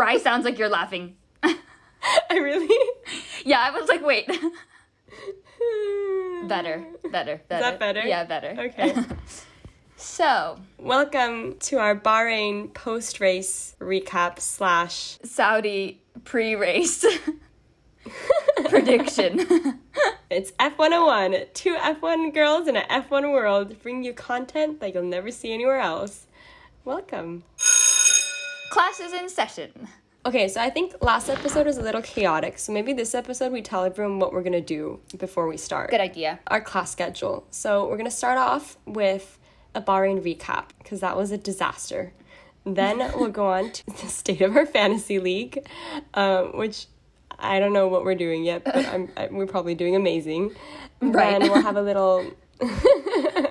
cry sounds like you're laughing. I really. Yeah, I was like, wait. better, better, better. Is that better? Yeah, better. Okay. So, Welcome to our Bahrain post race recap slash. Saudi pre-race prediction. It's F101. Two F1 girls in an F1 world bring you content that you'll never see anywhere else. Welcome. Class is in session. Okay, so I think last episode was a little chaotic, so maybe this episode we tell everyone what we're gonna do before we start. Good idea. Our class schedule. So we're gonna start off with a Bahrain recap, because that was a disaster. Then we'll go on to the state of our fantasy league, um, which I don't know what we're doing yet, but I'm, I, we're probably doing amazing. Right. Then we'll have a little.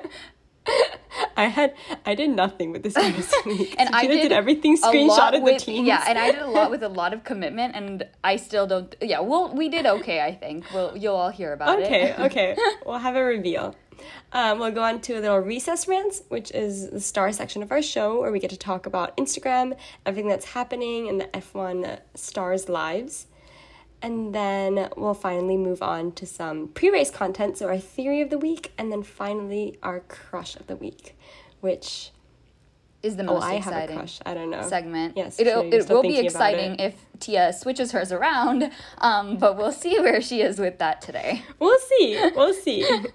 I had I did nothing with this. And I Sabrina did, everything screenshotted with, the teams. Yeah, and I did a lot with a lot of commitment, and I still don't. Yeah, well, we did okay. I think. We'll you'll all hear about Okay, it. okay. Okay. We'll have a reveal. Um, we'll go on to a little recess rants, which is the star section of our show where we get to talk about Instagram, everything that's happening in the F1 stars' lives. And then we'll finally move on to some pre race content, so our theory of the week, and then finally our crush of the week, which, Is the oh, most I have a exciting crush. I don't know. segment. Yes, it'll it will be exciting it. if Tia switches hers around. Um, but we'll see where she is with that today. We'll see. We'll see.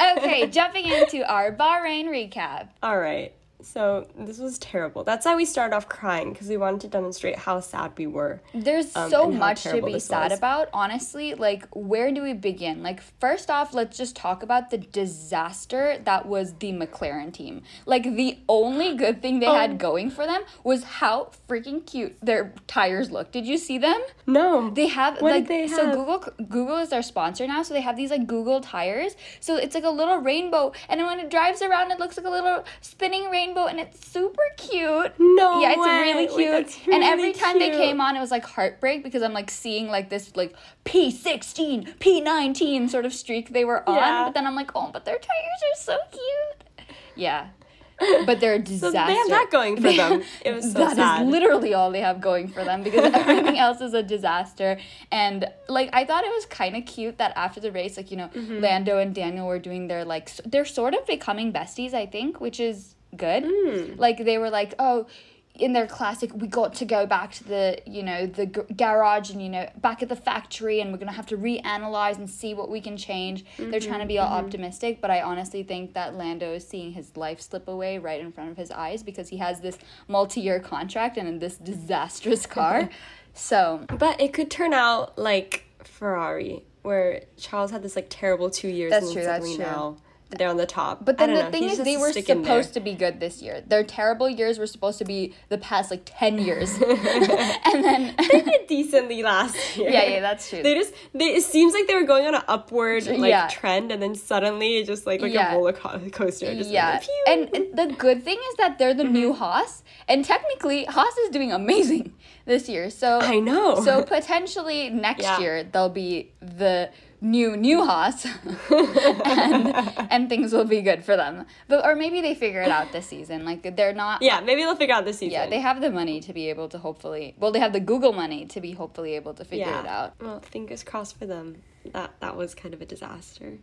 Okay, jumping into our Bahrain recap. All right. So this was terrible. That's why we started off crying because we wanted to demonstrate how sad we were. There's Um, so much to be sad was. about, honestly. Like, where do we begin? Like, first off, let's just talk about the disaster that was the McLaren team. Like, the only good thing they Oh. had going for them was how freaking cute their tires look. Did you see them? No. They have What like they so? Google Google is their sponsor now, so they have these like Google tires. So it's like a little rainbow, and when it drives around, it looks like a little spinning rainbow, and it's super cute. No yeah, it's way. really cute. that's and every really time they came on, it was like heartbreak because I'm like seeing like this like P sixteen, P nineteen sort of streak they were on. Yeah. But then I'm like, oh, but their tires are so cute. Yeah. But they're a So disaster. they have that going for them. It was so That is sad. literally all they have going for them because everything else is a disaster. And like I thought it was kind of cute that after the race, like you know, Mm-hmm. Lando and Daniel were doing their like they're sort of becoming besties, I think, which is good. Mm. Like they were like, oh. In their classic, we got to go back to the, you know, the g- garage and, you know, back at the factory, and we're gonna have to reanalyze and see what we can change. They're trying to be all optimistic, but I honestly think that Lando is seeing his life slip away right in front of his eyes because he has this multi-year contract and in this disastrous car. so But it could turn out like Ferrari, where Charles had this like terrible two years. That's and true, that's true. Now they're on the top. But then the know, thing is, they were supposed to be good this year. Their terrible years were supposed to be the past like ten years, and then They did decently last year. yeah, yeah, that's true. They just they it seems like they were going on an upward like Yeah. trend and then suddenly it just like like Yeah. a roller co- coaster. Just yeah, Like, and the good thing is that they're the Mm-hmm. new Haas, and technically Haas is doing amazing this year. So I know. So potentially next Yeah. year they'll be the new new Haas, and and things will be good for them. But or maybe they figure it out this season. Like they're not. yeah, maybe they'll figure out this season. Yeah, they have the money to be able to hopefully. Well, they have the Google money to be hopefully able to figure it out. Well, fingers crossed for them. That that was kind of a disaster.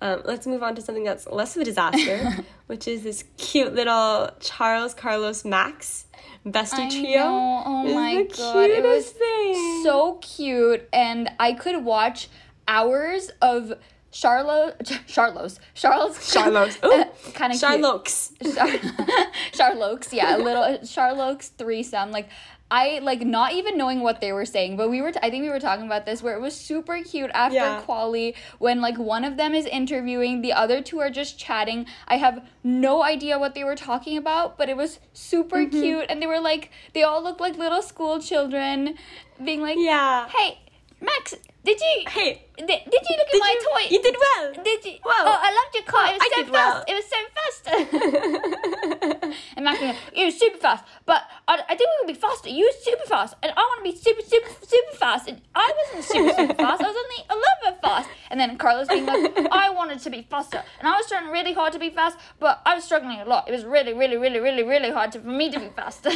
Um, let's move on to something that's less of a disaster, which is this cute little Charles Carlos Max bestie I trio. know. Oh It's my the god, it was cutest thing. so cute, and I could watch hours of Charlo, Charlos, Charles, Charlotte. Ooh, kind of Charlottes. Charlokes, yeah, a little Charlokes threesome. Like I like not even knowing what they were saying, but we were. T- I think we were talking about this where it was super cute after Yeah. quali when like one of them is interviewing, the other two are just chatting. I have no idea what they were talking about, but it was super Mm-hmm. cute, and they were like they all looked like little school children, being like, Yeah. "Hey, Max, did you Hey, did, did you look did at my you, toy? You did well. Did you? Wow. Oh, I loved your car. Oh, it was I so did well. fast. It was so fast. and Max like, it was super fast. But I, I think we could be faster. You were super fast. And I want to be super, super, super fast. And I wasn't super, super fast. I was only a little bit fast. And then Carlos being like, I wanted to be faster. And I was trying really hard to be fast, but I was struggling a lot. It was really, really, really, really, really hard to, for me to be faster.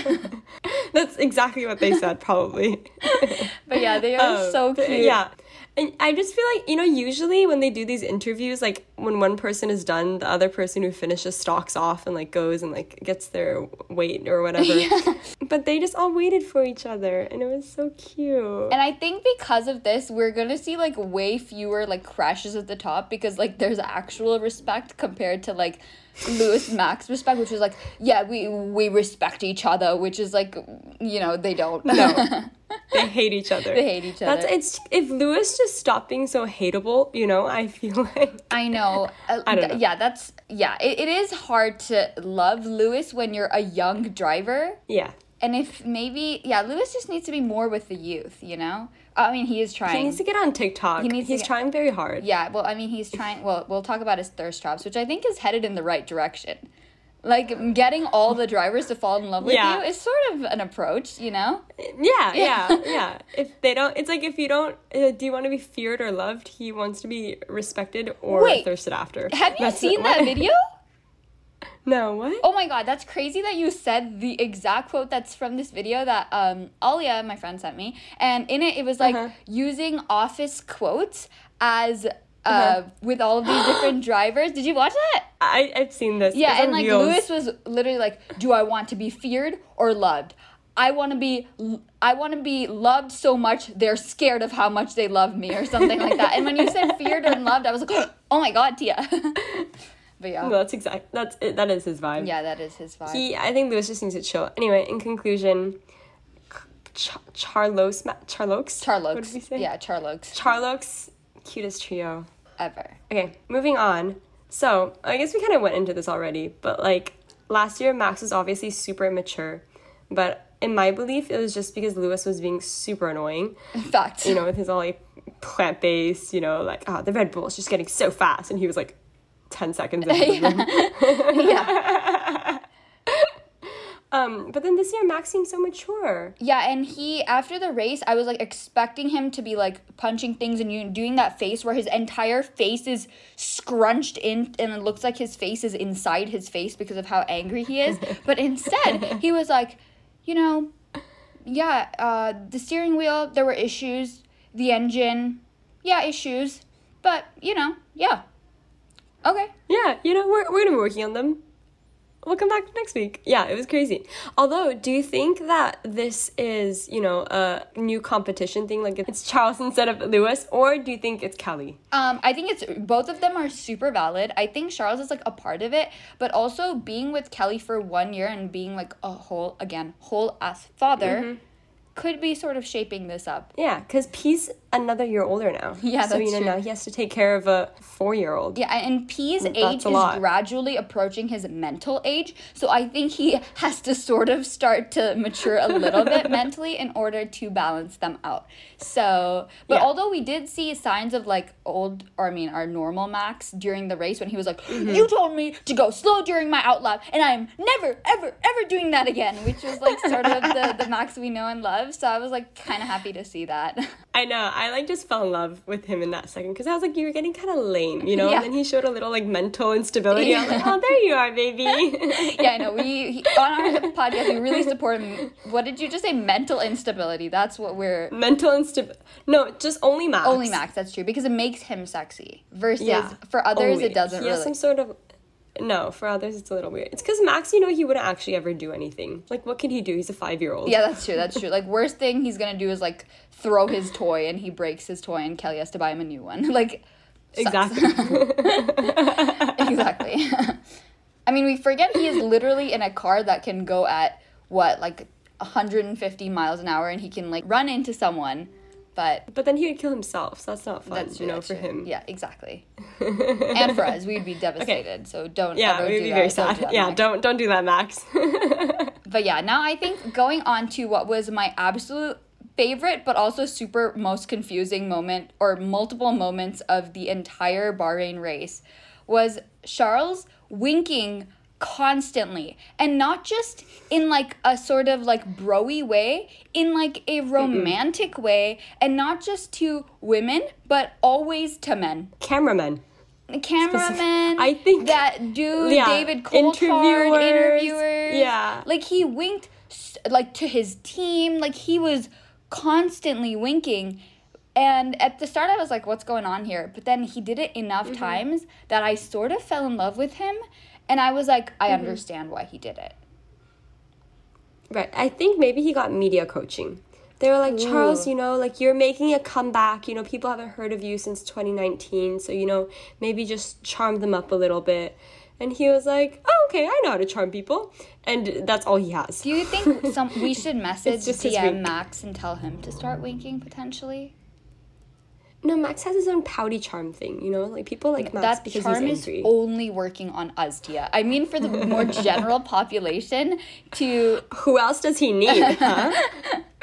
That's exactly what they said, probably. but yeah, they are Um, so cute. Yeah. And I just feel like, you know, usually when they do these interviews, like when one person is done, the other person who finishes stalks off and like goes and like gets their weight or whatever. But they just all waited for each other and it was so cute. And I think because of this, we're gonna see like way fewer like crashes at the top because like there's actual respect compared to like Lewis Max respect, which is like, yeah, we we respect each other, which is like, you know, they don't. No. they hate each other. They hate each other. That's it's if Lewis just stopped being so hateable, you know, I feel like I know. Uh, I don't know. Yeah, that's yeah. It, it is hard to love Lewis when you're a young driver. yeah. And if maybe yeah, Lewis just needs to be more with the youth, you know? I mean, he is trying. He needs to get on TikTok. He needs He's get- trying very hard. Yeah, well, I mean, he's trying. Well, we'll talk about his thirst traps, which I think is headed in the right direction. Like getting all the drivers to fall in love with Yeah. you is sort of an approach, you know? Yeah, yeah, yeah. If they don't, it's like if you don't, uh, do you want to be feared or loved? He wants to be respected or Wait, thirsted after. Have you That's seen what- that video? No, what? Oh my god, that's crazy that you said the exact quote that's from this video that um Alia, my friend, sent me. And in it, it was like Uh-huh. using office quotes as. Uh, Uh-huh. with all of these different drivers. Did you watch that? I I've seen this. Yeah, It's and like. Lewis was literally like, "Do I want to be feared or loved? I want to be, I want to be loved so much they're scared of how much they love me, or something like that." And when you said feared and loved, I was like, "Oh my god, Tia." but yeah, No, that's exact. That's it. That is his vibe. yeah, that is his vibe. He, I think Lewis just needs to chill. Anyway, in conclusion, Ch- Charlos, Charlokes. Charlokes. What did we say? Yeah, Charlokes Charlokes, cutest trio. Ever. Okay, moving on. So, I guess we kind of went into this already, but like last year, Max was obviously super immature. But in my belief, it was just because Lewis was being super annoying, In fact, you know, with his all like plant based, you know, like, oh, the Red Bull is just getting so fast. And he was like 10 seconds into the room. yeah, Um, but then this year, Max seems so mature. yeah, and he after the race, I was like expecting him to be like punching things and you doing that face where his entire face is scrunched in, and it looks like his face is inside his face because of how angry he is. but instead, he was like, you know, yeah, uh, the steering wheel, there were issues. The engine, yeah, issues. But you know, yeah, okay. Yeah, you know, we're, we're gonna be working on them. We'll come back next week. Yeah, it was crazy. Although, do you think that this is, you know, a new competition thing? Like it's Charles instead of Lewis? Or do you think it's Kelly? Um, I think it's both of them are super valid. I think Charles is like a part of it, but also being with Kelly for one year and being like a whole again whole ass father Mm-hmm. Could be sort of shaping this up. Yeah, because P's another year older now. Yeah, So, you know, true. now he has to take care of a four year old. Yeah, and P's That's age a is lot. gradually approaching his mental age, so I think he has to sort of start to mature a little bit mentally in order to balance them out. So, but Yeah. although we did see signs of like old, or I mean, our normal Max during the race when he was like, Mm-hmm. "You told me to go slow during my outlap, and I'm never, ever, ever doing that again," which was like sort of the the Max we know and love. So I was like kind of happy to see that. I know. I like just fell in love with him in that second because I was like, you were getting kind of lame, you know? Yeah. And then he showed a little like mental instability. I was like, oh, there you are, baby. yeah, I know. We he, on our podcast we really support. m- What did you just say? Mental instability. That's what we're mental instability. No, just only Max. only Max. That's true because it makes him sexy. Versus Yeah. for others, Only. it doesn't He has really. some sort of. No, for others it's a little weird. It's because Max, you know, he wouldn't actually ever do anything. Like, what can he do? He's a five year old. yeah, that's true. That's true. Like worst thing he's gonna do is like throw his toy and he breaks his toy and Kelly has to buy him a new one. Like sucks. Exactly. exactly. I mean, we forget he is literally in a car that can go at what like 150 miles an hour and he can like run into someone. But but then he would kill himself, so that's not fun, That's true, you know, that's for true. him. Yeah, exactly. and for us, we'd be devastated. So don't Yeah, ever we'd do be that. very Don't do sad. Yeah, Max. don't don't do that, Max. But yeah, now I think going on to what was my absolute favorite, but also super most confusing moment or multiple moments of the entire Bahrain race was Charles winking constantly. And not just in like a sort of like broy way in like a romantic mm way and not just to women but always to men. Cameramen. Cameramen i think that dude yeah, david coulthard interviewers, interviewers. Yeah. Like he winked like to his team. Like he was constantly winking. And at the start, I was like, what's going on here? But then he did it enough mm-hmm. times that I sort of fell in love with him. And I was like, I mm-hmm. understand why he did it. Right. I think maybe he got media coaching. They were like, Ooh. Charles, you know, like you're making a comeback. You know, people haven't heard of you since 2019. So, you know, maybe just charm them up a little bit. And he was like, "Oh, okay, I know how to charm people," and that's all he has. Do you think some we should message DM Max and tell him to start winking potentially? No, Max has his own pouty charm thing, you know? Like people like Max that because charm he's angry. is only working on us, Tia. I mean for the more general population to Who else does he need, huh?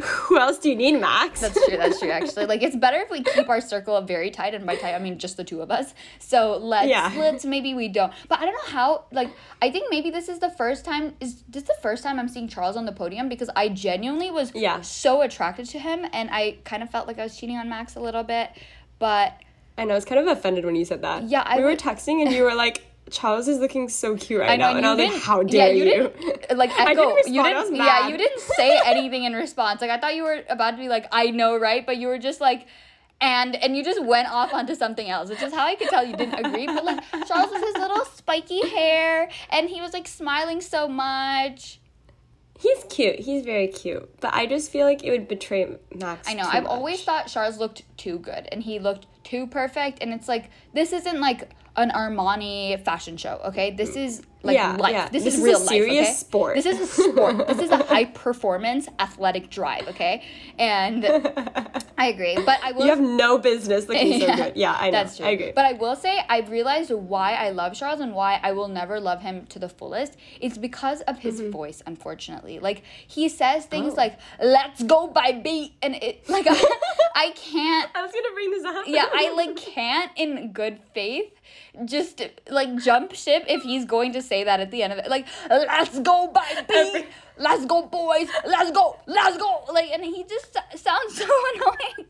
Who else do you need, Max? That's true, that's true actually. Like it's better if we keep our circle very tight and by tight I mean just the two of us. So let's yeah. let's maybe we don't. But I don't know how like I think maybe this is the first time is this the first time I'm seeing Charles on the podium because I genuinely was yeah. so attracted to him and I kind of felt like I was cheating on Max a little bit. But I know I was kind of offended when you said that. Yeah, I we were texting and you were like, Charles is looking so cute right know, now, and, and I was like, "How dare yeah, you?" you? Didn't, like echo. I didn't respond, you didn't. yeah, you didn't say anything in response. Like I thought you were about to be like, "I know, right?" But you were just like, and and you just went off onto something else, which is how I could tell you didn't agree. But like Charles with his little spiky hair, and he was like smiling so much. He's cute. He's very cute. But I just feel like it would betray Max. I know. I've much. always thought Charles looked too good and he looked too perfect. And it's like, this isn't like an Armani fashion show, okay? This is like yeah, life. Yeah. This, this, is, is real life. Serious okay? sport. This is a sport. this is a high performance athletic drive, okay? And I agree, but I will. You have no business looking yeah, so good. Yeah, I know. That's true. I agree. But I will say I've realized why I love Charles and why I will never love him to the fullest. It's because of his mm-hmm. voice, unfortunately. Like he says things oh. like "Let's go by beat," and it like I, I can't. I was gonna bring this up. yeah, I like can't in good faith just like jump ship if he's going to say that at the end of it. Like, let's go, baby. let's go, boys. Let's go. Let's go. Like, and he just sounds so annoying.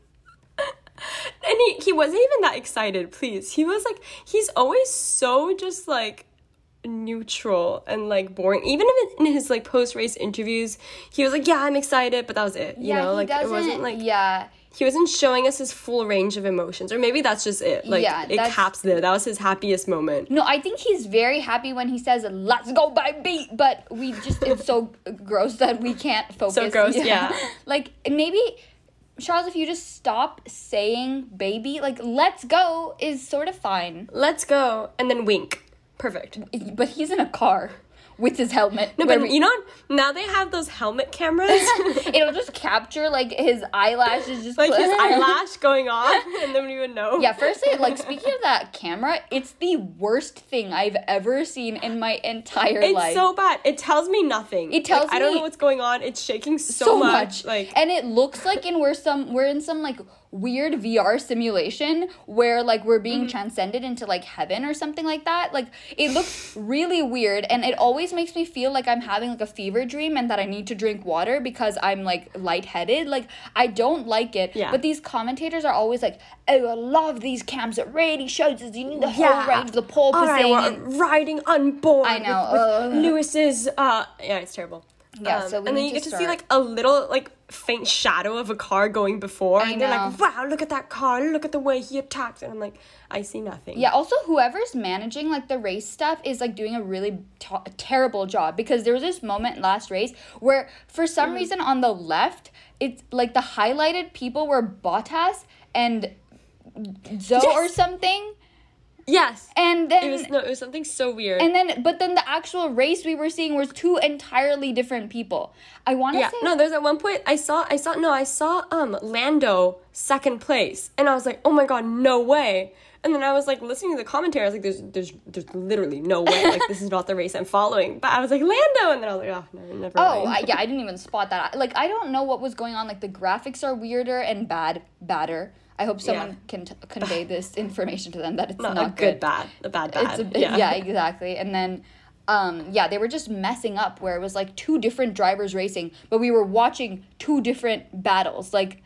And he, he wasn't even that excited, please. He was like, he's always so just like neutral and like boring. Even in his like post race interviews, he was like, "Yeah, I'm excited," but that was it. You yeah, know, like it wasn't like yeah he wasn't showing us his full range of emotions or maybe that's just it like yeah, it caps there that was his happiest moment no i think he's very happy when he says let's go by beat but we just it's so gross that we can't focus so gross yeah, yeah. like maybe Charles, if you just stop saying baby, like let's go is sort of fine. Let's go and then wink. Perfect. But he's in a car with his helmet. No, but we, you know now they have those helmet cameras. It'll just capture like his eyelashes, just like his eyelash going off, and then we would know. Yeah, firstly, like speaking of that camera, it's the worst thing I've ever seen in my entire it's life. It's so bad. It tells me nothing. It tells like, me I don't know what's going on. It's shaking so, so much. much. Like, and it looks like in we're some we're in some like weird VR simulation where like we're being mm-hmm. transcended into like heaven or something like that. Like it looks really weird and it always makes me feel like I'm having like a fever dream and that I need to drink water because I'm like lightheaded. Like I don't like it. Yeah. But these commentators are always like, Oh, I love these cams. It really shows us you need the whole yeah. range of the porpoising. All right, and riding on board. I know. With, with Lewis's uh yeah, it's terrible. Yeah, um, so and then you get to, to see like a little like faint shadow of a car going before, I and they're like, "Wow, look at that car! Look at the way he attacked!" And I'm like, "I see nothing." Yeah. Also, whoever's managing like the race stuff is like doing a really t- terrible job because there was this moment last race where, for some mm. reason, on the left, it's like the highlighted people were Bottas and Zhou yes! or something Yes. And then it was no, it was something so weird. And then but then the actual race we were seeing was two entirely different people. I want to yeah, say No, there's at one point I saw I saw no, I saw um Lando second place and I was like, "Oh my god, no way." And then I was like listening to the commentary. I was like, "There's, there's, there's literally no way. Like, this is not the race I'm following." But I was like, "Lando," and then I was like, "Oh, no, never." Oh, I, yeah, I didn't even spot that. Like, I don't know what was going on. Like, the graphics are weirder and bad, badder. I hope someone yeah. can t- convey this information to them that it's not, not a good, bad, a bad bad. It's a, yeah. yeah, exactly. And then um, yeah, they were just messing up where it was like two different drivers racing, but we were watching two different battles. Like,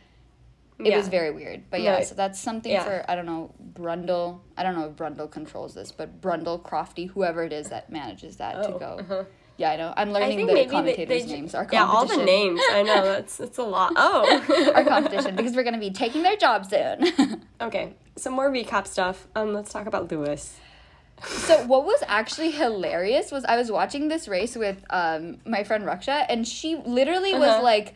it Yeah. was very weird. But yeah, Right. so that's something Yeah. for, I don't know, Brundle. I don't know if Brundle controls this, but Brundle, Crofty, whoever it is that manages that to Oh, go. uh-huh. Yeah, I know. I'm learning the maybe they, commentators' they names. Our yeah, all the names. I know that's that's a lot. Oh, Our competition because we're gonna be taking their job soon. okay. Some more recap stuff. Um, let's talk about Lewis. So what was actually hilarious was I was watching this race with um my friend Raksha and she literally was Uh-huh. like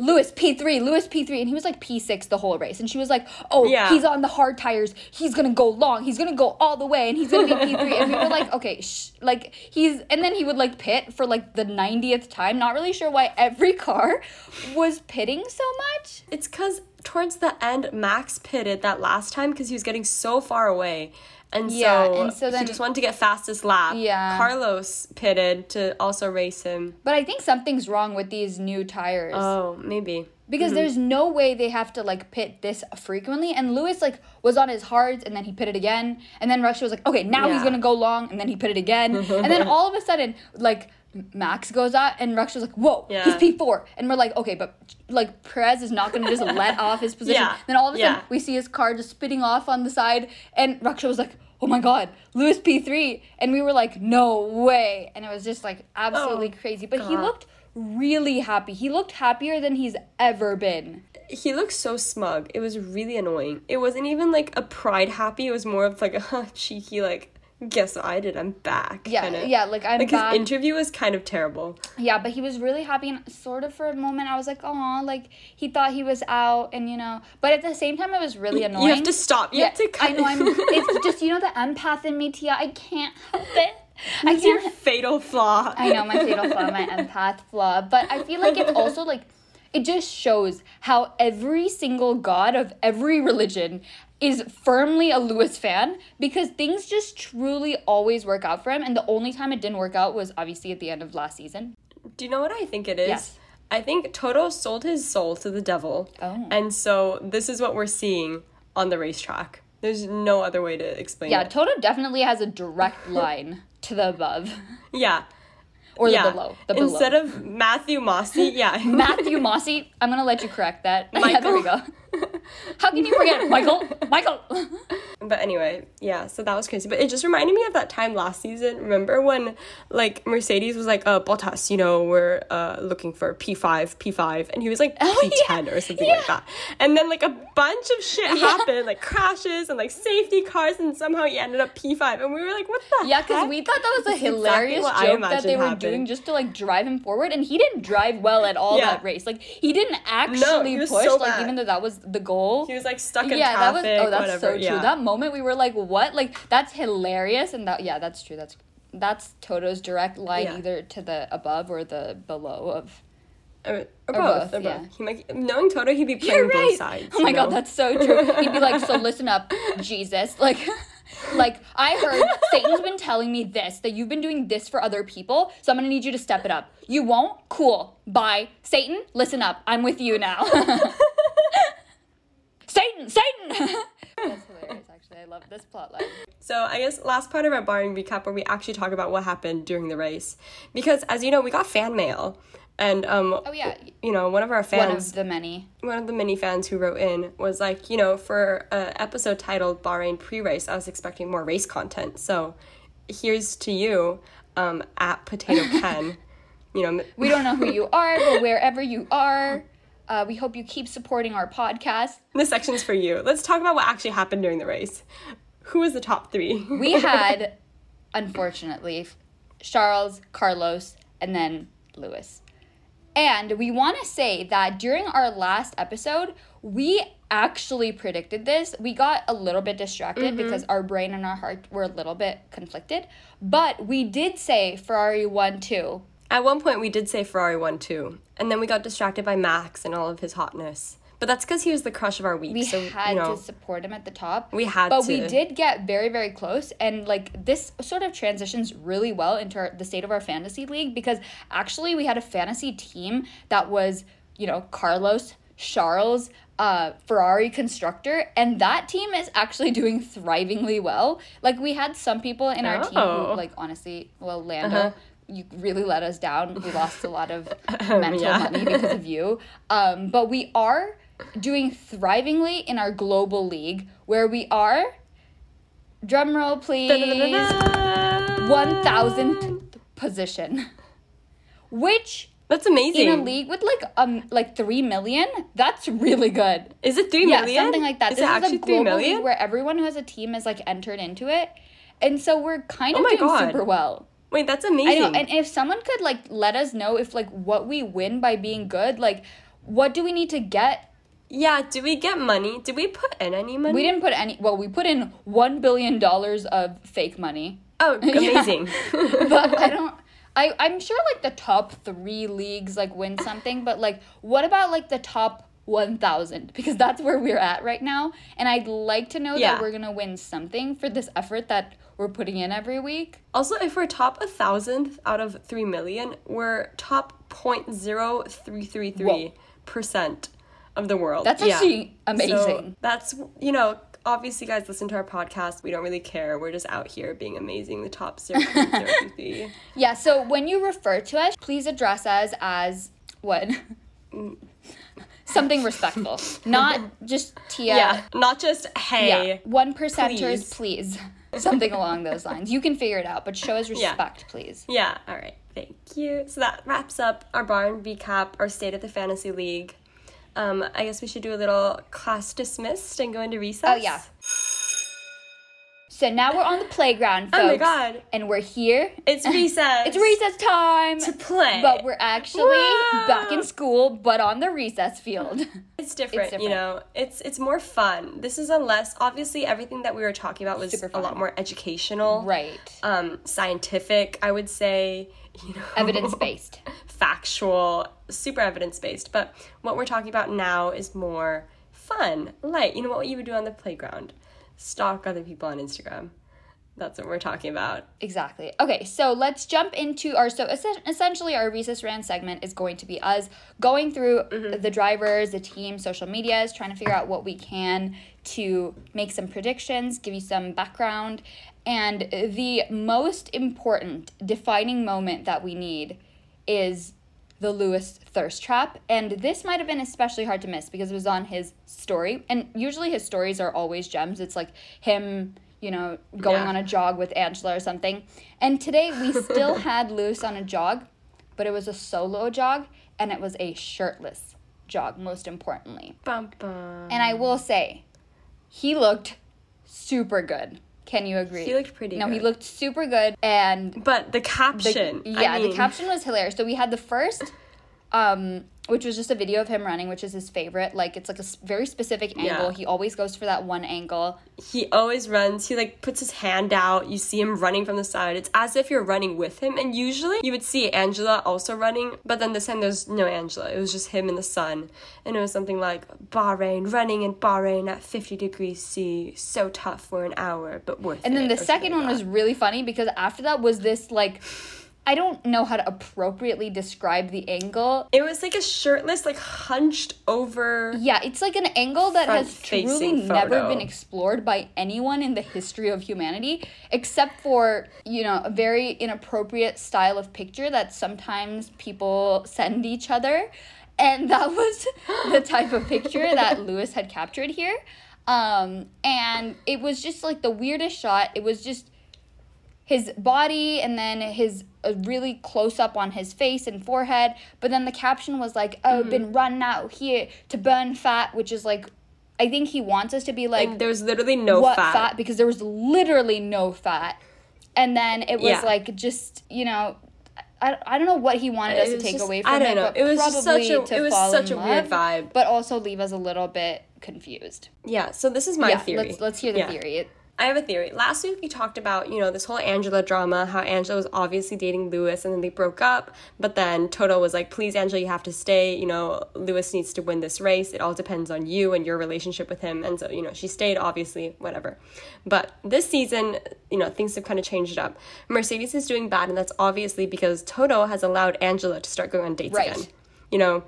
Lewis P3, Lewis P3 and he was like P6 the whole race and she was like, "Oh, Yeah. he's on the hard tires. He's going to go long. He's going to go all the way and he's going to be P3." and we were like, "Okay, shh." like he's and then he would like pit for like the 90th time. Not really sure why every car was pitting so much. It's because towards the end, Max pitted that last time because he was getting so far away. And Yeah, so, and so then, he just wanted to get fastest lap. Yeah. Carlos pitted to also race him. But I think something's wrong with these new tires. Oh, maybe. because mm-hmm. there's no way they have to like pit this frequently and lewis like was on his hards and then he pitted again and then Raksha was like okay now he's gonna go long and then he pitted again and then all of a sudden like max goes out and Raksha was like whoa Yeah. he's p4 and we're like okay but like perez is not gonna just let off his position Yeah. then all of a sudden Yeah. we see his car just spitting off on the side and Raksha was like oh my god lewis p3 and we were like no way and it was just like absolutely Oh, crazy but he looked really happy he looked happier than he's ever been He looked so smug. It was really annoying. It wasn't even like a pride happy. It was more of like a cheeky, like, guess I did? I'm back. Yeah, kinda. yeah, like I'm Like back. his interview was kind of terrible. yeah, but he was really happy and sort of for a moment I was like, oh, like he thought he was out and you know, but at the same time it was really annoying. You have to stop. You yeah, have to cut. I know. I'm. It's just you know the empath in me, Tia. I can't help it. I It's your fatal flaw. I know my fatal flaw, my empath flaw, but I feel like it's also like it just shows how every single god of every religion is firmly a Lewis fan because things just truly always work out for him. And the only time it didn't work out was obviously at the end of last season. Do you know what I think it is? Yes. I think Toto sold his soul to the devil. Oh. And so this is what we're seeing on the racetrack. There's no other way to explain Yeah, it. Yeah, Toto definitely has a direct line to the above yeah. or yeah. the below. The below. Instead of Matthew Masi, yeah. Matthew Masi, I'm gonna let you correct that. Yeah, there we go. How can you forget Michael? Michael. But anyway, yeah, so that was crazy. But it just reminded me of that time last season. Remember when like Mercedes was like, uh, Bottas, you know, we're uh looking for P five, P five, and he was like Oh, P ten or something like that. And then like a bunch of shit happened, like crashes and like safety cars, and somehow he ended up P five, and we were like, what the Yeah, because we thought that was a exactly hilarious what joke that they imagined were doing just to like drive him forward, and he didn't drive well at all Yeah. that race. Like he didn't actually was push, so like even though that was the goal. He was like stuck in yeah, that was oh, that's whatever. so true. yeah. That moment we were like, what? Like that's hilarious, and that yeah, that's true. That's that's Toto's direct line Yeah. either to the above or the below of. Or, or Or both, both, or yeah. both. He might, knowing Toto, he'd be playing You're both sides. Oh my you god, that's so true. He'd be like, so listen up, Jesus. Like, like I heard Satan's been telling me this that you've been doing this for other people, so I'm gonna need you to step it up. You won't? Cool. Bye, Satan. Listen up. I'm with you now. Satan, Satan. that's hilarious. Actually, I love this plot line. So I guess last part of our Bahrain recap where we actually talk about what happened during the race, because as you know, we got fan mail, and um, Oh yeah, you know, one of our fans, one fans, of the many. one of the many fans who wrote in was like, you know, for an episode titled Bahrain pre-race, I was expecting more race content. So here's to you, um, at Potato Ken. you know, We don't know who you are, but wherever you are, uh, we hope you keep supporting our podcast. this section's for you. Let's talk about what actually happened during the race. Who was the top three? we had, unfortunately, Charles, Carlos, and then Lewis. And we want to say that during our last episode, we actually predicted this. We got a little bit distracted because our brain and our heart were a little bit conflicted. But we did say Ferrari 1 2. At one point, we did say Ferrari won too, and then we got distracted by Max and all of his hotness. But that's because he was the crush of our week. We so had you know, to support him at the top. We had but we did get very, very close. And like this sort of transitions really well into our, the state of our fantasy league because actually we had a fantasy team that was, you know, Carlos, Charles, uh, Ferrari constructor, and that team is actually doing thrivingly well. Like we had some people in our team Oh. who, like honestly, well, Lando, Uh-huh. You really let us down. We lost a lot of mental yeah. money because of you. Um, but we are doing thrivingly in our global league, where we are. Drum roll, please. One thousandth position, which That's amazing. in a league with like um like three million, that's really good. Is it three Yeah, million? something like that. Is this it is actually a global million? league where everyone who has a team is like entered into it, and so we're kind of Oh doing God. super well. Wait, that's amazing. I know, and if someone could like let us know if like what we win by being good, like what do we need to get? yeah, do we get money? Did we put in any money? We didn't put any. Well, we put in one billion dollars of fake money. Oh, amazing. but I don't. I I'm sure like the top three leagues like win something, but like what about like the top one thousand? Because that's where we're at right now, and I'd like to know Yeah. that we're gonna win something for this effort that we're putting in every week. also, if we're top a thousandth out of three million, we're top point zero three three three percent of the world. That's Yeah. actually So amazing. that's you know, obviously, guys, listen to our podcast. We don't really care. We're just out here being amazing. The top zero point zero three three. yeah. So when you refer to us, please address us as what. Something respectful, not just Tia. Yeah, not just hey. Yeah, one percenters, please. Something along those lines. You can figure it out, but show us Yeah. respect, please. Yeah, all right. Thank you. So that wraps up our Bahrain recap, our state of the fantasy league. Um, I guess we should do a little class dismissed and go into recess. Oh, yeah. So now we're on the playground, folks. Oh my God. And we're here. It's recess. It's recess time. to play. But we're actually Whoa. back in school, but on the recess field. It's different, different. you know. It's it's more fun. This is a less obviously everything that we were talking about was a lot more educational, right. um, scientific. I would say, you know, Evidence based. factual, super evidence based. But what we're talking about now is more fun, light. You know what you would do on the playground? Stalk other people on Instagram. That's what we're talking about. Exactly. Okay, so let's jump into our so essen- essentially our recess Rants segment is going to be us going through mm-hmm. the drivers, the team, social medias, trying to figure out what we can to make some predictions, give you some background, and the most important defining moment that we need is the Lewis thirst trap. And this might have been especially hard to miss because it was on his story. And usually his stories are always gems. It's like him, you know, going Yeah. on a jog with Angela or something. And today we still had Lewis on a jog, but it was a solo jog and it was a shirtless jog, most importantly. Bum, bum. And I will say, he looked super good. Can you agree? He looked pretty No, he looked super good. And But the the- caption. I yeah, the caption was hilarious. So we had the first, um, which was just a video of him running, which is his favorite. Like it's like a very specific angle. Yeah. He always goes for that one angle. He always runs. He like puts his hand out. You see him running from the side. It's as if you're running with him. And usually you would see Angela also running, but then this time there's no Angela. It was just him in the sun. And it was something like Bahrain, running in Bahrain at 50 degrees C. So tough for an hour, but worth it. And then the second one was really funny because after that was this like, I don't know how to appropriately describe the angle. It was like a shirtless, like hunched over. Yeah, it's like an angle that has truly never been explored by anyone in the history of humanity, except for, you know, a very inappropriate style of picture that sometimes people send each other. And that was the type of picture that Lewis had captured here. Um, and it was just like the weirdest shot. It was just his body and then his a really close up on his face and forehead. But then the caption was like, "Oh, Mm-hmm. been running out here to burn fat," which is like, I think he wants us to be like, And there was literally no "What fat. Because there was literally no fat, and then it was Yeah. like just you know. I, I don't know what he wanted us to take just- away from I don't it, know. but It was probably such a- it was such a weird vibe. but also leave us a little bit confused. Yeah, so this is my yeah, theory. let's let's hear the Yeah. theory. It, I have a theory. Last week we talked about, you know, this whole Angela drama, how Angela was obviously dating Lewis and then they broke up, but then Toto was like, please, Angela, you have to stay. You know, Lewis needs to win this race. It all depends on you and your relationship with him. And so, you know, she stayed, obviously, whatever. But this season, you know, things have kind of changed up. Mercedes is doing bad, and that's obviously because Toto has allowed Angela to start going on dates Right. again. You know,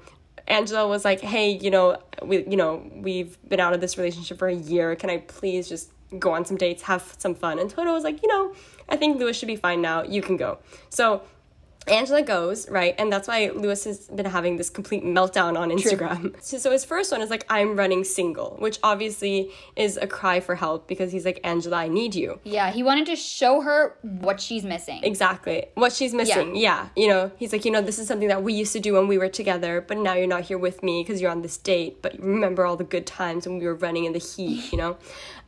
Angela was like, "Hey, you know, we you know, we've been out of this relationship for a year. Can I please just go on some dates, have some fun?" And Toto was like, "You know, I think Lewis should be fine now. You can go." So Angela goes, right? And that's why Lewis has been having this complete meltdown on Instagram. So, so his first one is like, I'm running single, which obviously is a cry for help because he's like, Angela, I need you. Yeah, he wanted to show her what she's missing. Exactly. What she's missing. Yeah. You know, he's like, you know, this is something that we used to do when we were together, but now you're not here with me because you're on this date. But remember all the good times when we were running in the heat, you know?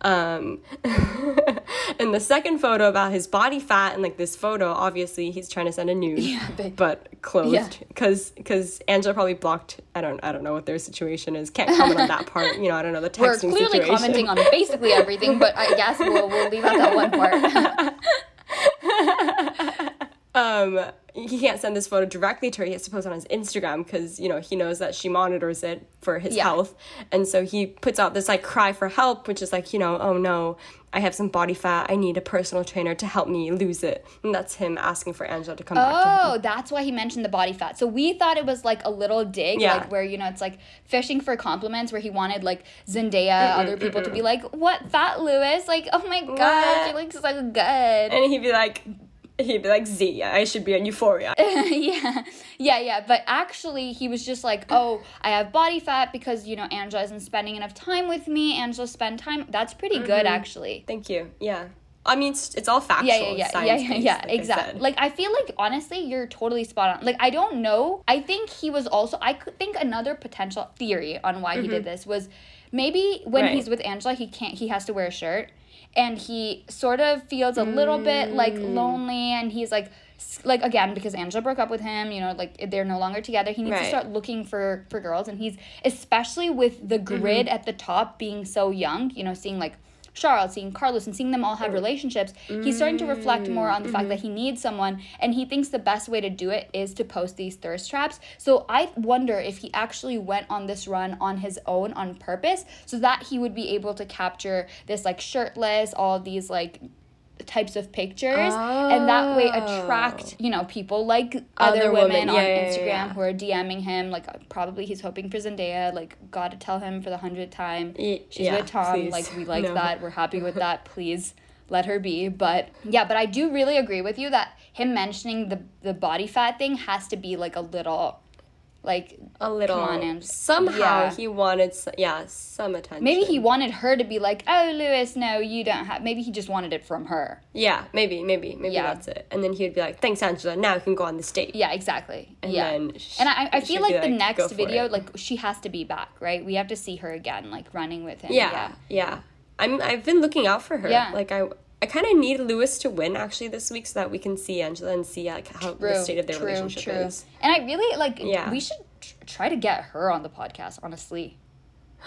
Um, and the second photo about his body fat and like this photo, obviously he's trying to send a nude, Yeah, big. but closed because because Angela probably blocked. I don't I don't know what their situation is. Can't comment on that part. You know I don't know the texting. We're clearly situation. commenting on basically everything, but I guess we'll, we'll leave out that one part. um he can't send this photo directly to her he has to post it on his instagram because you know he knows that she monitors it for his Yeah. health and so he puts out this like cry for help which is like you know oh no i have some body fat i need a personal trainer to help me lose it and that's him asking for angela to come back to him Oh, that's why he mentioned the body fat. So we thought it was like a little dig, Yeah. like where you know it's like fishing for compliments, where he wanted like Zendaya, other people to be like, "What fat Lewis? Like, oh my god, she looks so good." and he'd be like he'd be like z i should be on euphoria yeah, yeah, yeah. But actually, he was just like, "Oh, I have body fat because you know Angela isn't spending enough time with me. Angela spend time. That's pretty good, actually." thank you yeah i mean it's, it's all factual Yeah, yeah, yeah, yeah, yeah, yeah, like exactly. Like I feel like honestly, you're totally spot on. Like I don't know. I think he was also. I could think another potential theory on why he did this was maybe when Mm-hmm. Right. he's with Angela, he can't. He has to wear a shirt, and he sort of feels a little bit like Mm. lonely, and he's like. Like again, because Angela broke up with him, you know, like they're no longer together. He needs to start looking for for girls, and he's especially with the Mm-hmm. grid at the top being so young. You know, seeing like Charles, seeing Carlos, and seeing them all have relationships, he's starting to reflect more on the fact that mm-hmm. he needs someone, and he thinks the best way to do it is to post these thirst traps. So I wonder if he actually went on this run on his own on purpose, so that he would be able to capture this like shirtless, all these like types of pictures and that way attract you know people like other, Other women, women. on Yeah, yeah, yeah, instagram yeah. who are dming him like uh, probably he's hoping for zendaya like gotta tell him for the hundredth time she's with Tom. please. Like we like No. that. We're happy with that. Please let her be. But yeah, but I do really agree with you that him mentioning the the body fat thing has to be like a little like a little on, Ang- somehow yeah. he wanted yeah some attention maybe he wanted her to be like, "Oh, Lewis, no, you don't have." Maybe he just wanted it from her. Yeah, maybe, maybe, maybe Yeah. that's it. And then he'd be like, "Thanks, Angela. Now we can go on this date." Yeah, exactly. And yeah. and I, I feel be like the next video, it." like she has to be back, right? We have to see her again, like running with him. yeah, yeah. I'm. I've been looking out for her. Yeah. Like I, I kind of need Lewis to win actually this week so that we can see Angela and see like how the state of their true, relationship true. is. And I really like. Yeah. We should tr- try to get her on the podcast. Honestly.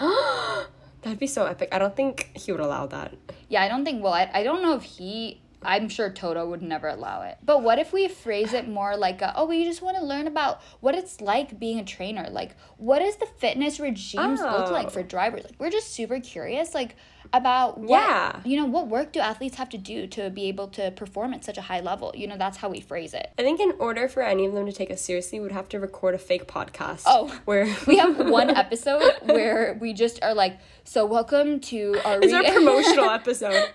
That'd be so epic. I don't think he would allow that. Yeah, I don't think. Well, I, I don't know if he. I'm sure Toto would never allow it. But what if we phrase it more like, a, oh, we just want to learn about what it's like being a trainer. Like, what does the fitness regimes look like Oh. for drivers? Like, we're just super curious, like, about what, Yeah. you know, what work do athletes have to do to be able to perform at such a high level? You know, that's how we phrase it. I think in order for any of them to take us seriously, we'd have to record a fake podcast. Oh. where We have one episode where we just are like, so welcome to our It's our re- promotional episode.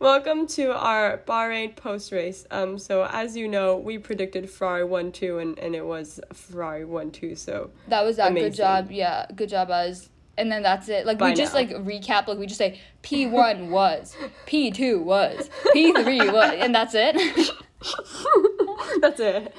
Welcome to our Bahrain post race. Um, so as you know, we predicted Ferrari one two, and and it was Ferrari one two. So That was that. Good job. Yeah, good job, us. And then that's it. Like we By just now. like recap. Like we just say P one was, P two was, P three was, and that's it. that's it.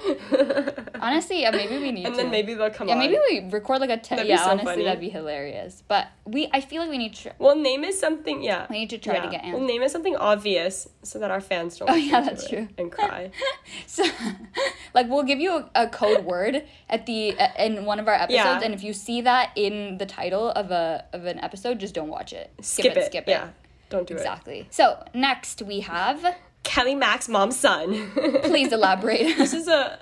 honestly, yeah, maybe we need and to. then maybe they'll come yeah, on. maybe we record like a ten. That'd be Yeah, so honestly, funny. that'd be hilarious. But we, I feel like we need to. Well, name is something. Yeah. We need to try to get Answers. Well, name is something obvious so that our fans don't. Oh, yeah, that's true. And cry. So, like, we'll give you a, a code word at the uh, in one of our episodes, Yeah. and if you see that in the title of a of an episode, just don't watch it. Skip, it. Skip it. Yeah. Don't do it. Exactly. So next we have. Kelly Max mom's son. Please elaborate. this is a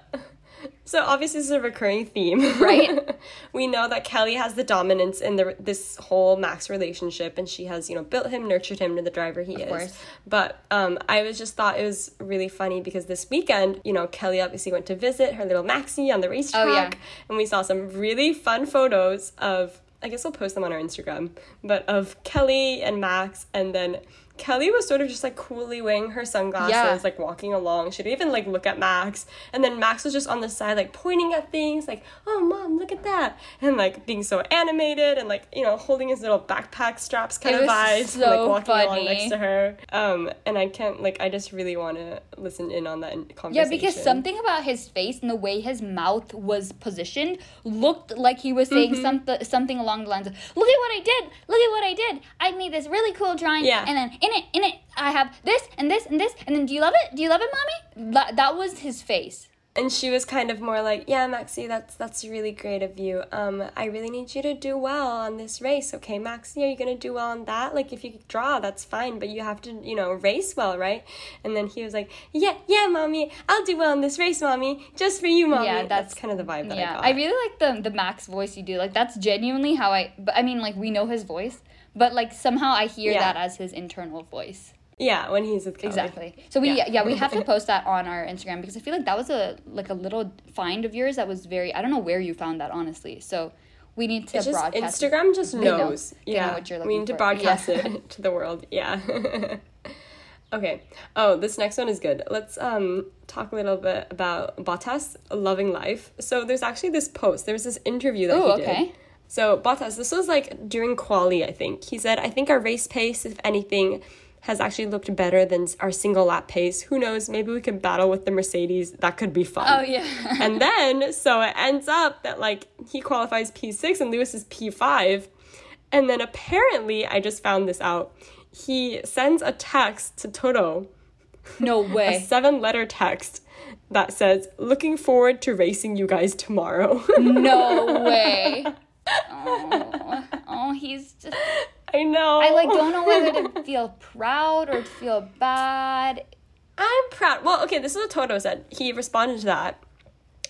So obviously this is a recurring theme, Right. we know that Kelly has the dominance in the this whole Max relationship, and she has you know built him, nurtured him to the driver he is. course. But um, I was just thought it was really funny because this weekend, you know, Kelly obviously went to visit her little Maxie on the racetrack, Oh, yeah. and we saw some really fun photos of. I guess we'll post them on our Instagram, but of Kelly and Max, and then Kelly was sort of just like coolly wearing her sunglasses, Yeah. like walking along. She didn't even like look at Max, and then Max was just on the side, like pointing at things, like "Oh, mom, look at that," and like being so animated and like you know holding his little backpack straps kind It of was vibes, and, like walking along next to her. Um, and I can't like I just really want to listen in on that in- Yeah, conversation. because something about his face and the way his mouth was positioned looked like he was saying Mm-hmm. something something along the lines of, "Look at what I did! Look at what I did! I made this really cool drawing, Yeah. and then in it, in it, I have this and this and this, and then do you love it? Do you love it, mommy?" That, that was his face. and she was kind of more like, "Yeah, Maxie, that's that's really great of you. Um, I really need you to do well on this race, okay, Maxie? Are you gonna do well on that? Like, if you draw, that's fine, but you have to, you know, race well, right?" And then he was like, "Yeah, yeah, mommy, I'll do well in this race, mommy, just for you, mommy." Yeah, that's, that's- kind of the vibe that yeah, I got. I really like the the Max voice you do. Like that's genuinely how I. But I mean, like we know his voice, but like somehow I hear Yeah. that as his internal voice. yeah, when he's with Kelly. Exactly. So we Yeah. yeah. we have to post that on our Instagram because I feel like that was a like a little find of yours that was very I don't know where you found that honestly. So we need to It's just broadcast. Instagram just knows. Know yeah, what you're we need to for. broadcast Yeah. it to the world. Yeah. okay. Oh, this next one is good. Let's um talk a little bit about Bottas loving life. So there's actually this post. There was this interview that Ooh, he okay. So Bottas, this was like during quali, I think. He said, "I think our race pace, if anything." Has actually looked better than our single lap pace. Who knows? Maybe we could battle with the Mercedes. That could be fun Oh yeah. and then so it ends up that like he qualifies P6 and Lewis is P5. And then apparently I just found this out. He sends a text to Toto, no way. a seven letter text that says, Looking forward to racing you guys tomorrow. no way. Oh, oh, he's just. I know. I like don't know whether to feel proud or to feel bad. I'm proud. Well, okay, this is what Toto said. He responded to that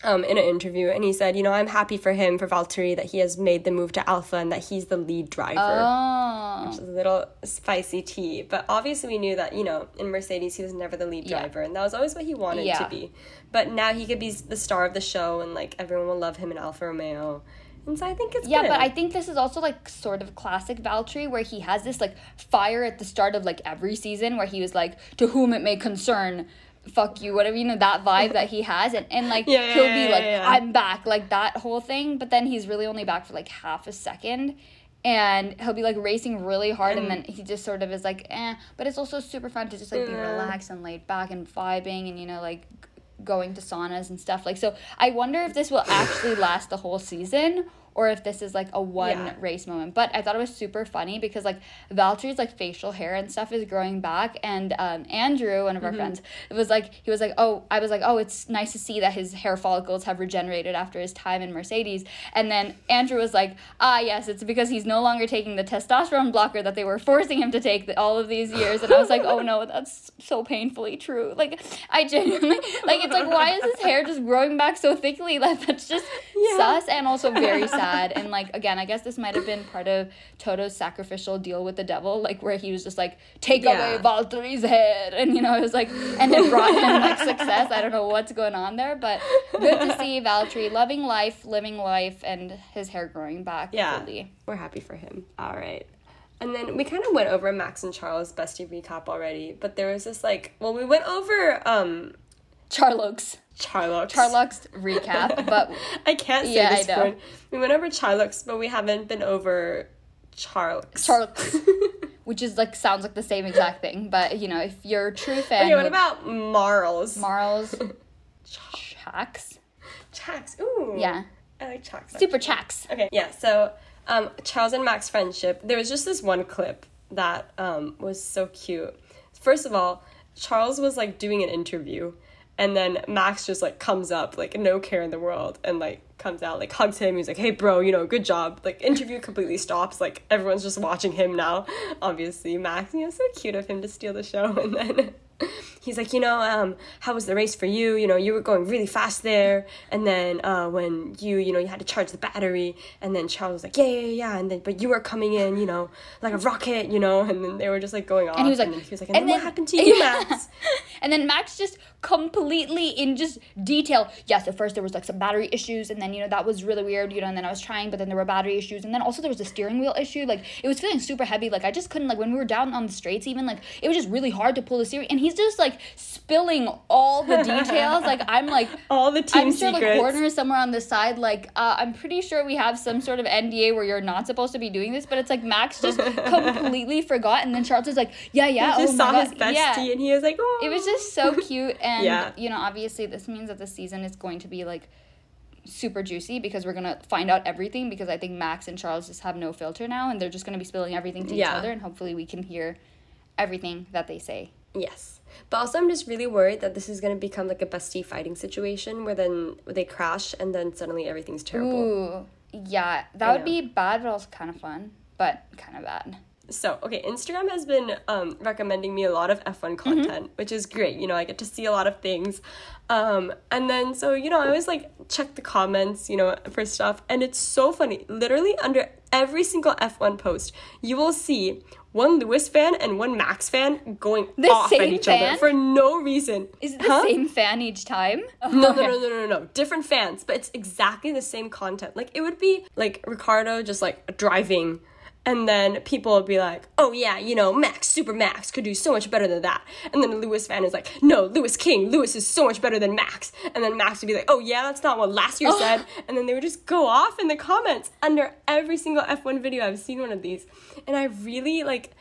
um, in an interview and he said, You know, I'm happy for him, for Valtteri, that he has made the move to Alfa and that he's the lead driver. Oh. Which is a little spicy tea. But obviously, we knew that, you know, in Mercedes, he was never the lead Yeah. driver, and that was always what he wanted Yeah. to be. But now he could be the star of the show, and, like, everyone will love him in Alfa Romeo. And so I think it's Yeah, good. but I think this is also like sort of classic Valtteri where he has this like fire at the start of like every season where he was like, to whom it may concern, fuck you, whatever, you know, that vibe that he has. And, and like Yeah, he'll yeah, be like, yeah. I'm back, like that whole thing. But then he's really only back for like half a second. And he'll be like racing really hard, and then he just sort of is like, eh. But it's also super fun to just like be relaxed and laid back and vibing, and you know, like going to saunas and stuff. Like, so I wonder if this will actually last the whole season or if this is like a one Yeah. race moment. But I thought it was super funny because like Valtteri's like facial hair and stuff is growing back, and um, Andrew, one of our friends, it was like he was like, oh, I was like, oh, it's nice to see that his hair follicles have regenerated after his time in Mercedes, and then Andrew was like, ah, yes, it's because he's no longer taking the testosterone blocker that they were forcing him to take the, all of these years, and I was like, oh no, that's so painfully true. Like I genuinely like it's like why is his hair just growing back so thickly? Like that's just Yeah. sus and also very sad. And like again, I guess this might have been part of Toto's sacrificial deal with the devil, like where he was just like, take Yeah. away Valtteri's head, and you know it was like, and it brought him like success. I don't know what's going on there, but good to see Valtteri loving life, living life, and his hair growing back Yeah. fully. We're happy for him. All right. And then we kind of went over Max and Charles' bestie recap already, but there was this like, well, we went over um Charlokes, Charlux. Charlokes recap, but I can't say Yeah, I this know. word. We went over Charlux, but we haven't been over Charlux. Charlokes, which is like sounds like the same exact thing. But you know, if you're a true fan, Okay, what about Marls? Marls, Chaks? Chax. Ooh. Yeah, I like Chax. super Chaks. Okay, yeah. So, um, Charles and Max friendship. There was just this one clip that um was so cute. First of all, Charles was like doing an interview, and then Max just like comes up like no care in the world and like comes out like hugs him. He's like, "Hey, bro, you know, good job." Like interview completely stops. Like everyone's just watching him now. Obviously, Max. You know, so cute of him to steal the show, and then. he's like, you know, um, how was the race for you? You know, you were going really fast there, and then uh, when you, you know, you had to charge the battery, and then Charles was like, yeah, yeah, yeah, and then but you were coming in, you know, like a rocket, you know, and then they were just like going off, And he was like, and then he was like, and, then, what happened to you, Max? and then Max just completely in just detail. Yes, at first there was like some battery issues, and then you know that was really weird, you know. And then I was trying, but then there were battery issues, and then also there was a steering wheel issue. Like it was feeling super heavy. Like I just couldn't like when we were down on the straights, even like it was just really hard to pull the steering. And he's just like spilling all the details. like I'm like All the team I'm sure the corner is somewhere on the side. Like, uh, I'm pretty sure we have some sort of NDA where you're not supposed to be doing this, but it's like Max just completely forgot, and then Charles is like, "Yeah, yeah, He just oh saw my his bestie, yeah." and he was like, oh. It was just so cute, and Yeah. you know, obviously, this means that the season is going to be like super juicy because we're gonna find out everything. Because I think Max and Charles just have no filter now, and they're just gonna be spilling everything to each other, and hopefully, we can hear everything that they say. Yes. But also, I'm just really worried that this is going to become like a bestie fighting situation where then they crash and then suddenly everything's terrible. Ooh, yeah, that I would know. be bad, but also kind of fun, but kind of bad. So, okay, Instagram has been um, recommending me a lot of F1 content, which is great. You know, I get to see a lot of things. Um, and then, so, you know, I always like check the comments, you know, for stuff. And it's so funny. Literally, under every single F1 post, you will see one Lewis fan and one Max fan going The off at each fan? other for no reason. Is it the Huh? same fan each time? No, no, no, no, no, no. Different fans, but it's exactly the same content. Like it would be like Ricciardo just like driving, and then people would be like, "Oh yeah, you know, Max, Super Max could do so much better than that." And then the Lewis fan is like, "No, Lewis King, Lewis is so much better than Max." And then Max would be like, "Oh yeah, that's not what last year said." And then they would just go off in the comments under every single F1 video. I've seen one of these, and I really like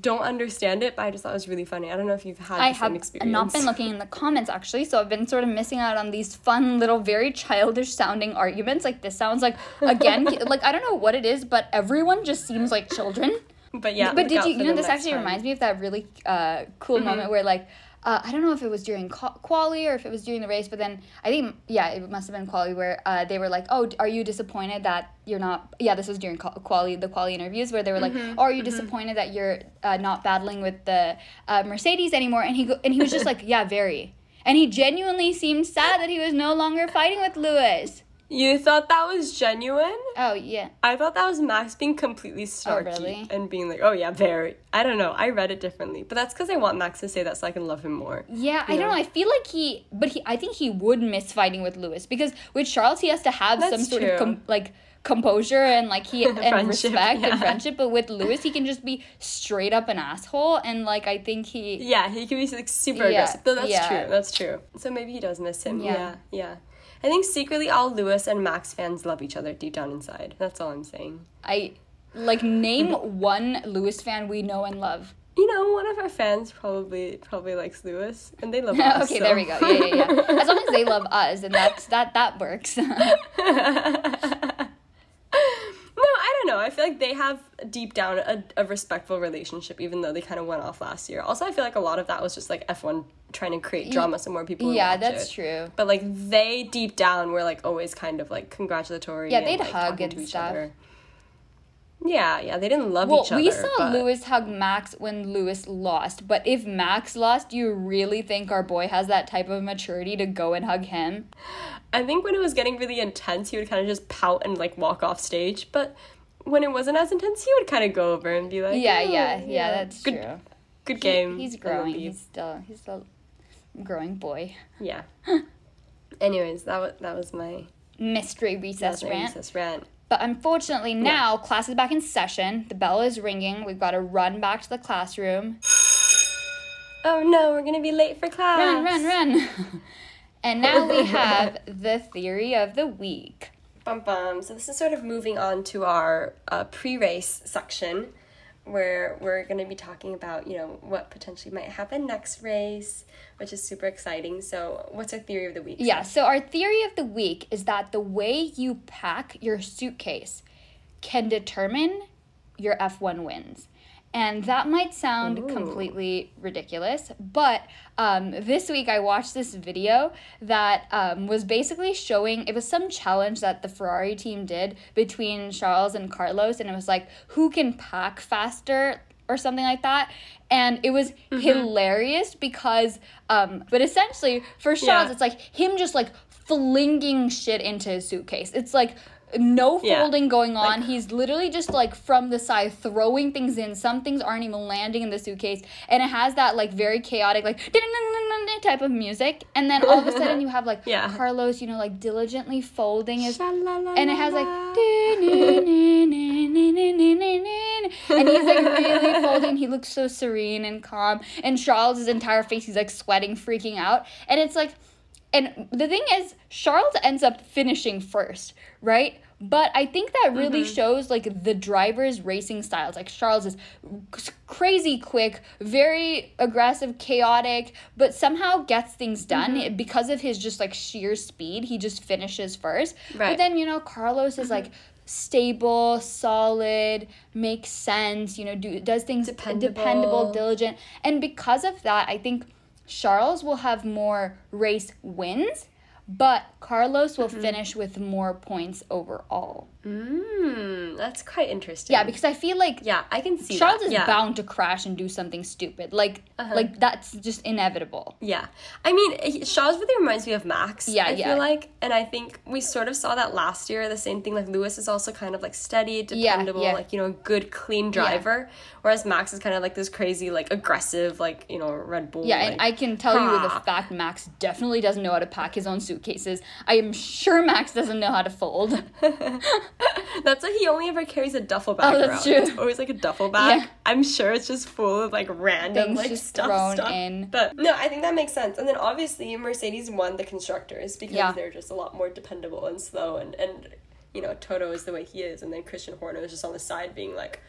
don't understand it, but I just thought it was really funny. I don't know if you've had I have experience. not been looking in the comments actually, so I've been sort of missing out on these fun little, very childish sounding arguments. Like this sounds like again, like I don't know what it is, but everyone just seems like children. But yeah, but did you? You know, this actually time. Mm-hmm. reminds me of that really uh, cool moment where like. Uh, I don't know if it was during qua- quali or if it was during the race, but then I think yeah, it must have been quali where uh, they were like, "Oh, are you disappointed that you're not?" Yeah, this was during qua- quali, the quali interviews where they were like, Mm-hmm. oh, "Are you disappointed that you're uh, not battling with the uh, Mercedes anymore?" And he go- and he was just like, "Yeah, very." And he genuinely seemed sad that he was no longer fighting with Lewis. You thought that was genuine? Oh yeah, I thought that was Max being completely snarky oh, really? and being like, "Oh yeah, very." I don't know. I read it differently, but that's because I want Max to say that so I can love him more. Yeah, I You don't know? know. I feel like he, but he, I think he would miss fighting with Lewis because with Charles he has to have some sort true. of com- like composure and like he and respect yeah. and friendship. But with Lewis, he can just be straight up an asshole, and like I think he, Yeah, he can be like super Yeah, aggressive. That's yeah. true. That's true. So maybe he does miss him. Yeah. Yeah. I think secretly all Lewis and Max fans love each other deep down inside. That's all I'm saying. I like name one Lewis fan we know and love. You know, one of our fans probably probably likes Lewis, and they love us. okay, so- there we go. Yeah, yeah, yeah. As long as they love us, and that's that that works. Know. I feel like they have deep down a, a respectful relationship, even though they kind of went off last year. Also, I feel like a lot of that was just like F1 trying to create drama so more people would yeah, that's it. true. But like they deep down were like always kind of like congratulatory. Yeah, they'd like, hug and to each stuff. other. Yeah, yeah, they didn't love Well, each other. we saw but- Lewis hug Max when Lewis lost, but if Max lost, you really think our boy has that type of maturity to go and hug him? I think when it was getting really intense, he would kind of just pout and like walk off stage. But when it wasn't as intense, he would kind of go over and be like, Yeah, "Oh, yeah, yeah, that's good, true. Good He- game. he's growing. He's still he's still growing boy. Yeah. Anyways, that was that was my Mystery recess my rant. recess rant. But unfortunately, now class is back in session. The bell is ringing. We've got to run back to the classroom. Oh no, we're gonna be late for class. Run, run, run. and now we have the theory of the week. Bum bum. So this is sort of moving on to our uh, pre-race section, where we're gonna be talking about you know what potentially might happen next race, which is super exciting. So what's our theory of the week? Yeah, so our theory of the week is that the way you pack your suitcase can determine your F1 wins. And that might sound Ooh. completely ridiculous, but um, this week I watched this video that um, was basically showing it was some challenge that the Ferrari team did between Charles and Carlos, and it was like who can pack faster or something like that. And it was Mm-hmm. hilarious because, um, but essentially for Charles, Yeah. it's like him just like flinging shit into his suitcase. It's like no Yeah. folding going on. He's literally just like from the side throwing things in. Some things aren't even landing in the suitcase, and it has that like very chaotic like type of music. And then all of a sudden you have like Yeah. Carlos, you know, like diligently folding his and it has like and he's like really folding he looks so serene and calm and charles' entire face he's like sweating freaking out and it's like and the thing is charles ends up finishing first right? But i think that really mm-hmm. shows like the driver's racing styles. Like charles is crazy quick very aggressive chaotic but somehow gets things done mm-hmm. because of his just like sheer speed. He just finishes first. But then you know carlos is like stable solid makes sense you know do does things Dependable. dependable diligent. And because of that i think charles will have more race wins but carlos will mm-hmm. finish with more points overall Mm, that's quite interesting. yeah because i feel like yeah, I can see charles that. is yeah. bound to crash and do something stupid like like that's just inevitable Yeah, I mean, Charles really reminds me of Max. Yeah, I yeah. feel like, and I think we sort of saw that last year. The same thing. Like Lewis is also kind of like steady, dependable, yeah. like you know, good, clean driver. Whereas Max is kind of like this crazy, like aggressive, like you know, Red Bull. Yeah, like, and I can tell you with a fact, Max definitely doesn't know how to pack his own suitcases. I am sure Max doesn't know how to fold. That's why he only ever carries a duffel bag Oh, around. that's true. It's always like a duffel bag. Yeah. I'm sure it's just full of like random Things like stuff stuff. in. But no, I think that makes sense. And then obviously Mercedes won the constructors because Yeah. they're just a lot more dependable and slow and and you know Toto is the way he is, and then Christian Horner is just on the side being like,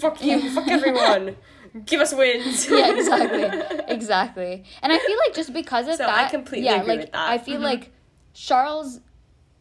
"Fuck you, fuck everyone, give us wins." yeah, exactly, exactly. And I feel like just because of So I that, completely yeah, agree like with that. Mm-hmm. I feel like Charles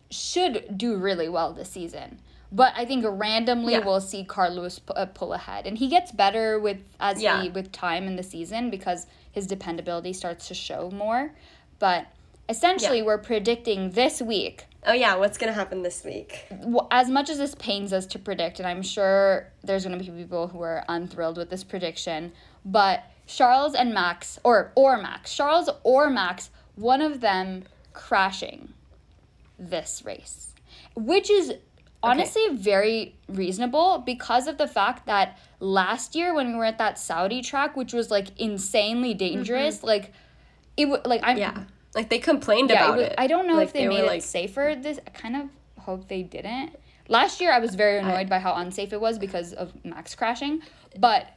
should do really well this season. But I think randomly Yeah. we'll see Carlos pu- uh, pull ahead, and he gets better with as Yeah. he with time in the season because his dependability starts to show more. But essentially, Yeah. we're predicting this week Oh yeah, what's gonna happen this week? as much as this pains us to predict, and I'm sure there's going to be people who are unthrilled with this prediction, but Charles and Max, or or Max, Charles or Max, one of them crashing this race, which is honestly very reasonable because of the fact that last year when we were at that Saudi track, which was like insanely dangerous, mm-hmm. like it would like I'm Yeah, like they complained yeah, about it it. I don't know Like, if they, were, made it safer. This I kind of hope they didn't. Last year, I was very annoyed by how unsafe it was because of Max crashing. But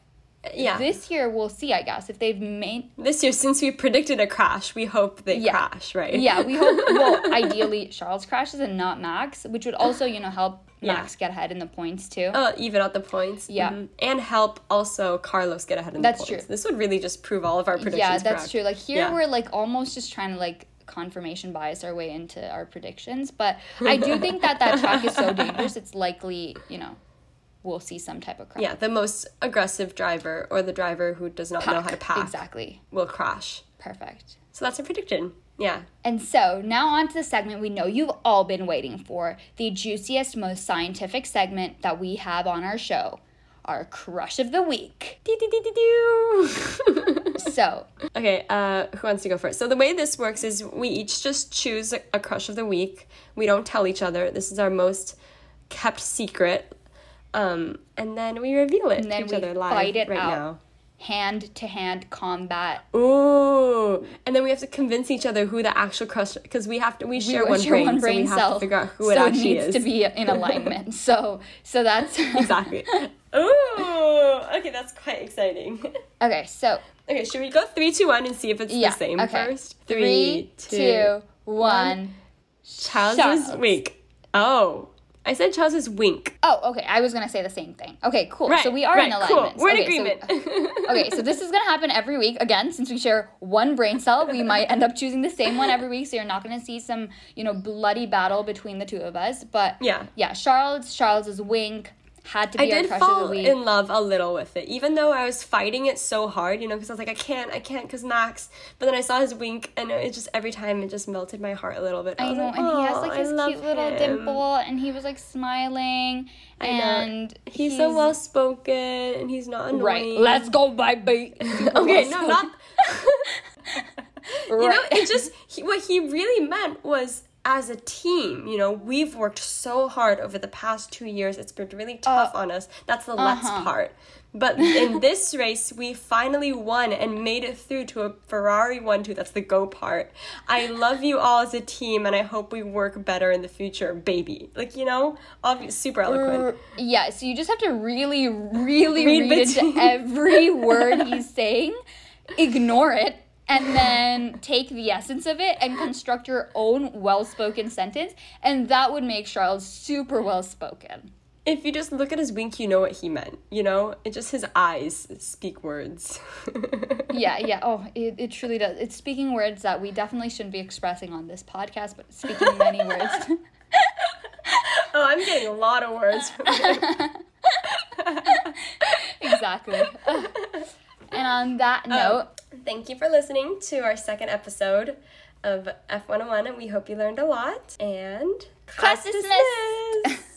Yeah, this year, we'll see. I guess if they've made this year since we predicted a crash, we hope they Yeah. crash, right? yeah, we hope. well, ideally, Charles crashes and not Max, which would also you know help Yeah. Max get ahead in the points too. Uh, even out the points. Yeah. Mhm. And help also Carlos get ahead in That's the points. true. This would really just prove all of our predictions yeah, that's correct. true. Like here, Yeah. we're like almost just trying to like confirmation bias our way into our predictions. But I do think that that track is so dangerous. It's likely you know we'll see some type of crash. Yeah, the most aggressive driver or the driver who does not know how to pack Exactly. will crash. Perfect. So that's our prediction. Yeah. And so now on to the segment we know you've all been waiting for the juiciest, most scientific segment that we have on our show our crush of the week. So, okay, uh, who wants to go first? So the way this works is we each just choose a, a crush of the week. We don't tell each other. This is our most kept secret. Um, and then we reveal it And to each other live fight it right out. now. hand to hand combat. Ooh, and then we have to convince each other who the actual crush because we have to we share We one share brain, one so we brain have to figure out who so it actually needs is. to be in alignment. so, so that's exactly. Ooh, okay, that's quite exciting. okay. So okay, should we go three, two, one, and see if it's yeah, the same okay. first? Three, two, one. Charles' Charles. wink. Oh, I said Charles' wink. Oh, okay. I was gonna say the same thing. Okay, cool. Right. so we are right, in Cool. alignment. We're in agreement. So, okay, so this is gonna happen every week. Again, since we share one brain cell, we might end up choosing the same one every week. So you're not gonna see some, you know, bloody battle between the two of us. But Yeah. yeah. Charles, Charles's wink. Had to I be our did fall in love a little with it, even though I was fighting it so hard, you know, because I was like, I can't, I can't, because Max. But then I saw his wink, and it just every time it just melted my heart a little bit. I was know, like, and he has like I his cute little him." dimple, and he was like smiling, I and He's, so well spoken, and he's not annoying. Right, let's go, baby. okay, no, not. you know, it just he, what he really meant was as a team. You know, we've worked so hard over the past two years. It's been really tough on us. That's the let's uh-huh. part. But in this race, we finally won and made it through to a Ferrari 1 2. That's the go part. I love you all as a team, and I hope we work better in the future, baby. Like, you know, obvious, super eloquent. Yeah, so you just have to really, really Read read, into every word he's saying, ignore it, and then take the essence of it and construct your own well spoken sentence. And that would make Charles super well spoken. If you just look at his wink, you know what he meant. You know, it just his eyes speak words. Yeah, yeah. Oh, it, it truly does. It's speaking words that we definitely shouldn't be expressing on this podcast, but speaking many words. oh, I'm getting a lot of words. From him. exactly. And on that um, note, Thank you for listening to our second episode of F101, and we hope you learned a lot. And Class dismissed.